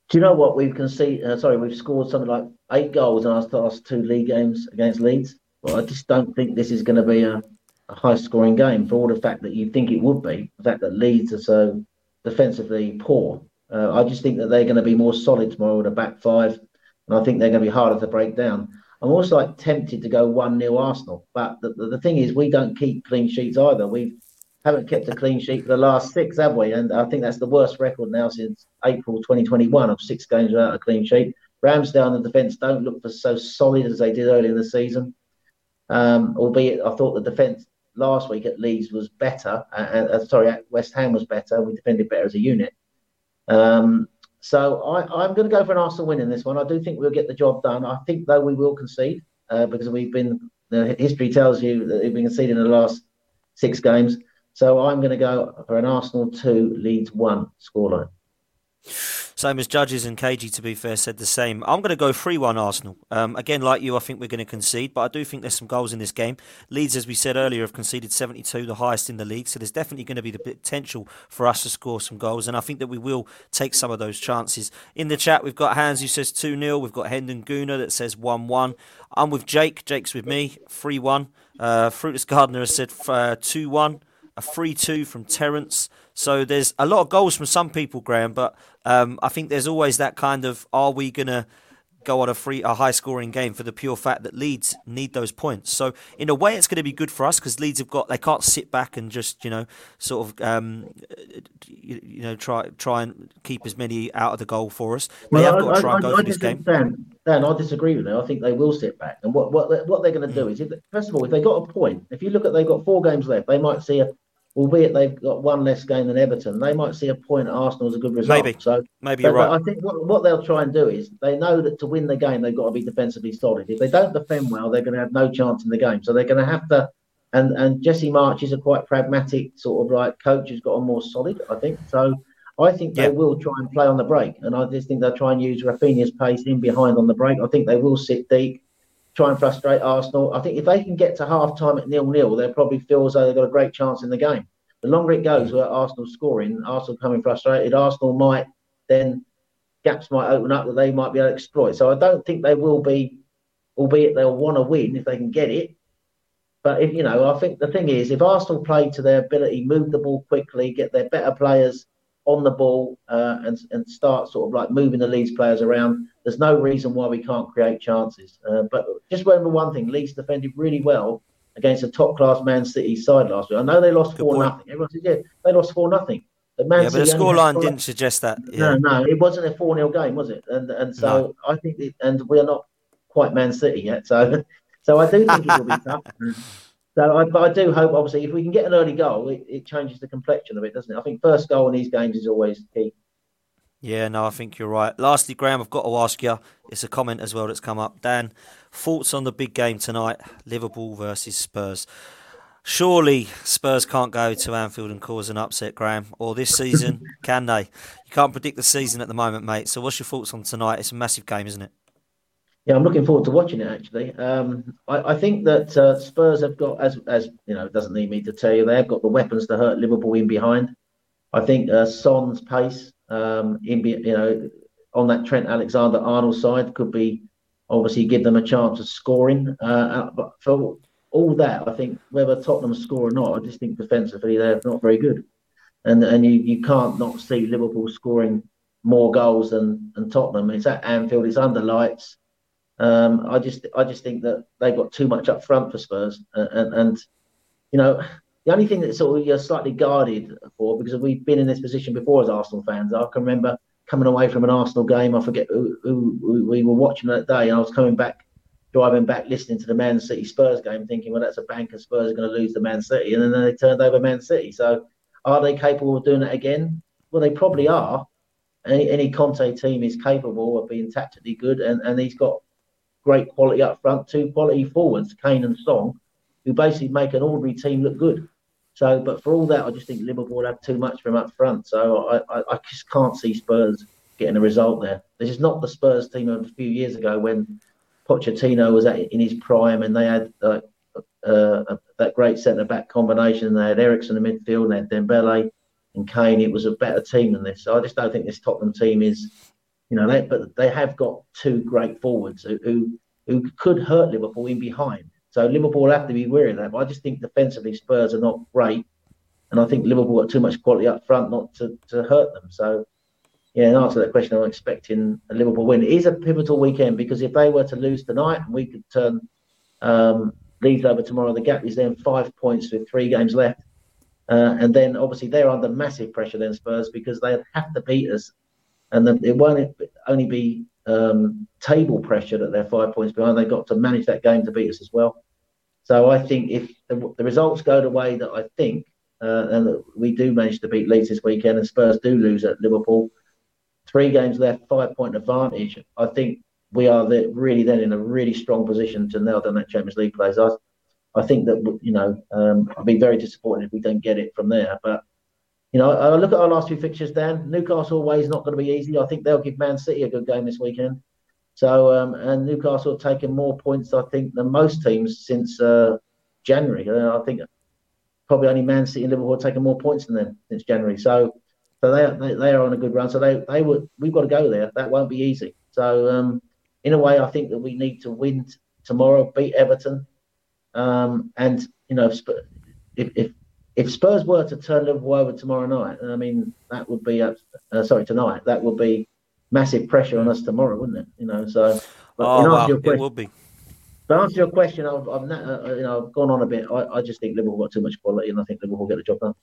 Do you know what we've conceded? Uh, sorry, we've scored something like eight goals in our last two league games against Leeds. Well, I just don't think this is going to be a, a high-scoring game for all the fact that you think it would be. The fact that Leeds are so defensively poor. Uh, I just think that they're going to be more solid tomorrow with a back five, and I think they're going to be harder to break down. I'm also like tempted to go one 0 Arsenal, but the, the, the thing is we don't keep clean sheets either. We've haven't kept a clean sheet for the last six, have we? And I think that's the worst record now since April 2021 of six games without a clean sheet. Ramsdale and the defence don't look for so solid as they did earlier in the season. Um, albeit, I thought the defence last week at Leeds was better. Uh, uh, sorry, at West Ham was better. We defended better as a unit. Um, so I, am going to go for an Arsenal win in this one. I do think we'll get the job done. I think though we will concede uh, because we've been. The history tells you that we've been conceding in the last six games. So I'm going to go for an Arsenal 2, Leeds 1 scoreline. Same as judges and KG, to be fair, said the same. I'm going to go 3 1 Arsenal. Um, again, like you, I think we're going to concede, but I do think there's some goals in this game. Leeds, as we said earlier, have conceded 72, the highest in the league, so there's definitely going to be the potential for us to score some goals, and I think that we will take some of those chances. In the chat, we've got Hans who says 2 0, we've got Hendon Guna that says 1 1. I'm with Jake, Jake's with me, 3 1. Uh, Fruitless Gardener has said uh, 2 1 a 3 2 from Terence. So there's a lot of goals from some people, Graham, but um, I think there's always that kind of are we going to go on a free a high scoring game for the pure fact that Leeds need those points. So in a way, it's going to be good for us because Leeds have got they can't sit back and just you know sort of um, you, you, know try try and keep as many out of the goal for us. They well, have got I, to try I, and go I, for this game. Dan, Dan, I disagree with them. I think they will sit back. And what what what they're going to do mm. is, if, first of all, if they got a point, if you look at they've got four games left, they might see a albeit they've got one less game than Everton, they might see a point at Arsenal as a good result. Maybe. So maybe you're right. I think what, what they'll try and do is they know that to win the game they've got to be defensively solid. If they don't defend well, they're going to have no chance in the game. So they're going to have to. And and Jesse Marsch is a quite pragmatic sort of like coach who's got a more solid, I think. So I think they yeah. will try and play on the break, and I just think they'll try and use Raphinha's pace in behind on the break. I think they will sit deep, try and frustrate Arsenal. I think if they can get to half time at nil nil, they'll probably feel as though they've got a great chance in the game. The longer it goes, where Arsenal scoring, Arsenal coming frustrated, Arsenal might then gaps might open up that they might be able to exploit. So I don't think they will be, albeit they'll want to win if they can get it. But if you know, I think the thing is, if Arsenal play to their ability, move the ball quickly, get their better players on the ball, uh, and and start sort of like moving the Leeds players around, there's no reason why we can't create chances. Uh, but just remember one thing: Leeds defended really well against a top class Man City side last week. I know they lost four nothing. Everyone says, yeah, they lost four nothing. But Man yeah, but the scoreline didn't suggest that. Yeah. No, no, it wasn't a four 0 game, was it? And and so no. I think, it, and we are not quite Man City yet. So (laughs) so I do think it will be (laughs) tough. So I, but I do hope, obviously, if we can get an early goal, it, it changes the complexion of it, doesn't it? I think first goal in these games is always key. Yeah, no, I think you're right. Lastly, Graham, I've got to ask you. It's a comment as well that's come up. Dan, thoughts on the big game tonight, Liverpool versus Spurs? Surely Spurs can't go to Anfield and cause an upset, Graham. Or this season, can they? You can't predict the season at the moment, mate. So, what's your thoughts on tonight? It's a massive game, isn't it? Yeah, I'm looking forward to watching it. Actually, um, I, I, think that uh, Spurs have got, as as you know, it doesn't need me to tell you, they've got the weapons to hurt Liverpool in behind. I think uh, Son's pace, um, in you know, on that Trent Alexander-Arnold side could be obviously give them a chance of scoring. Uh, uh, but for all that, I think whether Tottenham score or not, I just think defensively they're not very good, and and you, you can't not see Liverpool scoring more goals than, than Tottenham. It's at Anfield, it's under lights. Um, I just I just think that they got too much up front for Spurs, and, and, and you know the only thing that sort of you're slightly guarded for because we've been in this position before as Arsenal fans. I can remember coming away from an Arsenal game. I forget who, who we were watching that day, and I was coming back, driving back, listening to the Man City Spurs game, thinking, well, that's a banker. Spurs are going to lose the Man City, and then they turned over Man City. So, are they capable of doing that again? Well, they probably are. Any, any Conte team is capable of being tactically good, and, and he's got great quality up front, two quality forwards, Kane and Son, who basically make an ordinary team look good. So, but for all that, I just think Liverpool have too much from up front. So I, I, I just can't see Spurs getting a result there. This is not the Spurs team of a few years ago when Pochettino was at, in his prime and they had uh, uh, that great centre back combination. They had Eriksen in the midfield, and they had Dembele and Kane. It was a better team than this. So I just don't think this Tottenham team is you know, they, but they have got two great forwards who, who, could hurt Liverpool in behind. So Liverpool will have to be wary of that. But I just think defensively Spurs are not great, and I think Liverpool got too much quality up front not to, to hurt them. So yeah, in answer to that question, I'm expecting a Liverpool win. It is a pivotal weekend because if they were to lose tonight, we could turn um, Leeds over tomorrow. The gap is then five points with three games left. Uh, and then obviously they're under massive pressure then Spurs because they have to beat us and it won't only be um, table pressure that they're five points behind. They've got to manage that game to beat us as well. So I think if the, the results go the way that I think, uh, and that we do manage to beat Leeds this weekend, and Spurs do lose at Liverpool, three games left, five point advantage. I think we are the, really then in a really strong position to nail down that Champions League place. I, I think that you know um, I'd be very disappointed if we don't get it from there, but you know, I look at our last few fixtures, Dan. Newcastle away is not going to be easy. I think they'll give Man City a good game this weekend. So, um, and Newcastle have taken more points, I think, than most teams since uh, January. Uh, I think probably only Man City and Liverpool have taken more points than them since January. So, so they they, they are on a good run. So they they would we've got to go there. That won't be easy. So, um, in a way, I think that we need to win t- tomorrow, beat Everton, um, and you know, if if Spurs were to turn Liverpool over tomorrow night, I mean, that would be, uh, sorry, tonight, that would be massive pressure on us tomorrow, wouldn't it? You know, so. oh, wow, question, it would be. But answer your question, I've, I've, uh, you know, I've gone on a bit. I, I just think Liverpool got too much quality, and I think Liverpool will get the job done.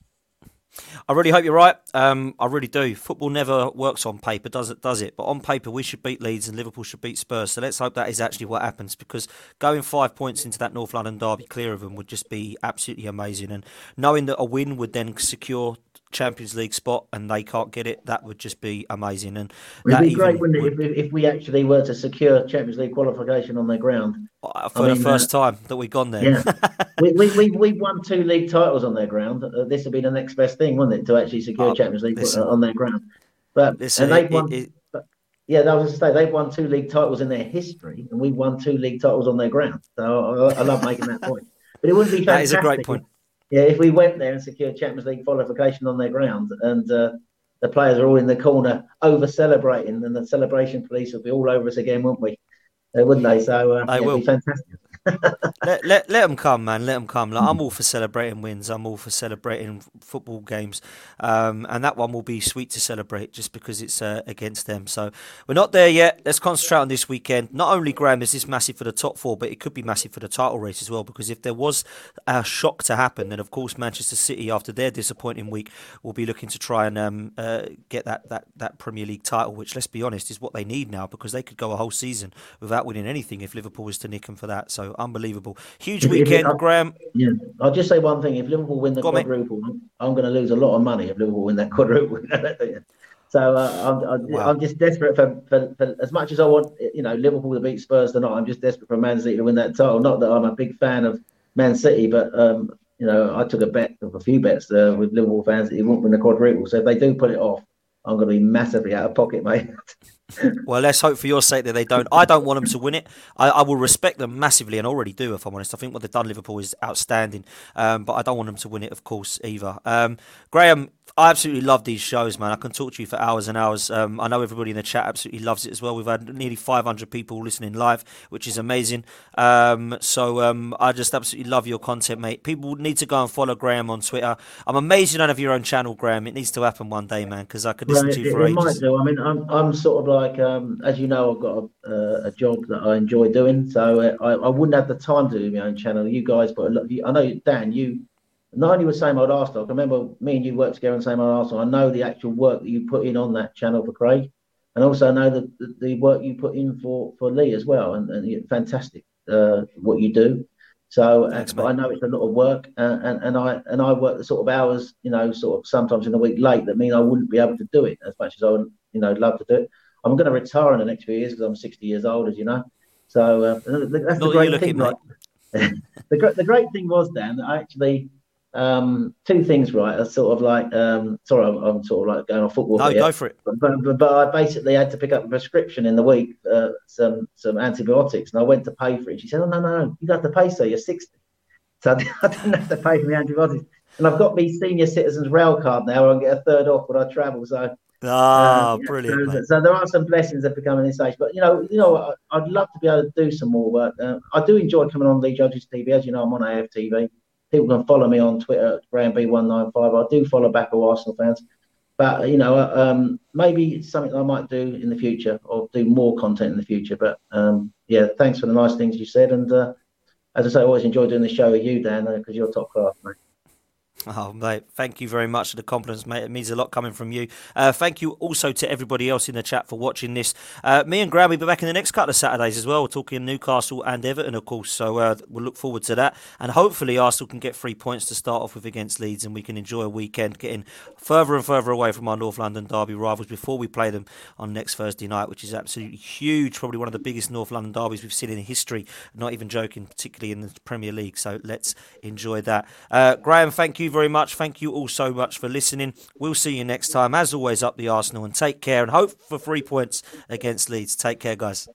I really hope you're right. Um, I really do. Football never works on paper, does it? Does it? But on paper, we should beat Leeds and Liverpool should beat Spurs. So let's hope that is actually what happens. Because going five points into that North London derby, clear of them, would just be absolutely amazing. And knowing that a win would then secure Champions League spot and they can't get it, that would just be amazing. And it'd be great, wouldn't it, if, if we actually were to secure Champions League qualification on their ground? Uh, for I mean, the first uh, time that we've gone there. Yeah, (laughs) we, we, we, we won two league titles on their ground. Uh, this would be the next best thing, wouldn't it, to actually secure oh, Champions League listen, on their ground? But listen, and they've won. It, it, yeah, that was to say they've won two league titles in their history, and we've won two league titles on their ground. So I, I love making that point. But it wouldn't be fantastic. (laughs) That is a great point. Yeah, if we went there and secured Champions League qualification on their ground, and uh, the players are all in the corner over celebrating, and the celebration police would be all over us again, wouldn't we? Wouldn't they? So uh, they yeah, will. fantastic let, let, let them come, man. Let them come. Like, I'm all for celebrating wins. I'm all for celebrating football games. Um, and that one will be sweet to celebrate just because it's uh, against them. So we're not there yet. Let's concentrate on this weekend. Not only, Graham, is this massive for the top four, but it could be massive for the title race as well. Because if there was a shock to happen, then of course Manchester City, after their disappointing week, will be looking to try and um, uh, get that, that, that Premier League title, which, let's be honest, is what they need now because they could go a whole season without winning anything if Liverpool was to nick them for that. So unbelievable. Huge weekend, if, Graham. Yeah, I'll just say one thing: if Liverpool win the Go quadruple, on, I'm going to lose a lot of money if Liverpool win that quadruple. (laughs) so uh, I'm, I'm, wow. I'm, just desperate for, for, for, as much as I want, you know, Liverpool to beat Spurs tonight. I'm just desperate for Man City to win that title. Not that I'm a big fan of Man City, but um, you know, I took a bet of a few bets uh, with Liverpool fans that he won't win the quadruple. So if they do put it off, I'm going to be massively out of pocket, mate. (laughs) well, let's hope for your sake that they don't. I don't want them to win it. I, I, will respect them massively and already do, if I'm honest. I think what they've done, Liverpool, is outstanding. Um, but I don't want them to win it, of course, either. Um, Graham, I absolutely love these shows, man. I can talk to you for hours and hours. Um, I know everybody in the chat absolutely loves it as well. We've had nearly 500 people listening live, which is amazing. Um, so um, I just absolutely love your content, mate. People need to go and follow Graham on Twitter. I'm amazed you don't have your own channel, Graham. It needs to happen one day, man, because I could listen to you for it, ages. It might do. I mean, I'm, I'm sort of like, um, as you know, I've got a, a, job that I enjoy doing, so uh, I, I wouldn't have the time to do my own channel. You guys, but I know Dan, you not only with Same Old Arsenal, I remember me and you worked together on Same Old Arsenal. I know the actual work that you put in on that channel for Craig, and also I know the, the, the work you put in for, for Lee as well. And, and fantastic uh, what you do. So, Thanks, but I know it's a lot of work, uh, and and I and I work the sort of hours, you know, sort of sometimes in the week late that mean I wouldn't be able to do it as much as I would, you know, love to do it. I'm going to retire in the next few years because I'm 60 years old, as you know. So uh, that's Not the great thing. Right? (laughs) the, the great thing was, Dan, I actually um, two things, right? Are sort of like, um, sorry, I'm, I'm, sort of like going on football. No, here, go for it. But, but, but, I basically had to pick up a prescription in the week, uh, some some antibiotics, and I went to pay for it. She said, "Oh no, no, no, you have to pay, sir. You're 60." So (laughs) I didn't have to pay for the antibiotics, and I've got my senior citizens rail card now. I get a third off when I travel. So. Ah, uh, brilliant! So, so, there are some blessings of becoming this age, but you know, you know, I, would love to be able to do some more work. Uh, I do enjoy coming on Lee Judges TV, as you know, I'm on AFTV people can follow me on Twitter, Graham B195. I do follow back all Arsenal fans. But, you know, um, maybe something I might do in the future or do more content in the future. But, um, yeah, thanks for the nice things you said. And uh, as I say, I always enjoy doing the show with you, Dan, because uh, you're top class, mate. (laughs) Oh, mate, thank you very much for the compliments, mate. It means a lot coming from you. Uh, thank you also to everybody else in the chat for watching this. Uh, me and Graham will be back in the next couple of Saturdays as well. We're talking Newcastle and Everton, of course. So uh, we'll look forward to that. And hopefully, Arsenal can get three points to start off with against Leeds and we can enjoy a weekend getting further and further away from our North London derby rivals before we play them on next Thursday night, which is absolutely huge. Probably one of the biggest North London derbies we've seen in history. Not even joking, particularly in the Premier League. So let's enjoy that. Uh, Graham, thank you very much. Thank you all so much for listening. We'll see you next time. As always, up the Arsenal and take care and hope for three points against Leeds. Take care, guys.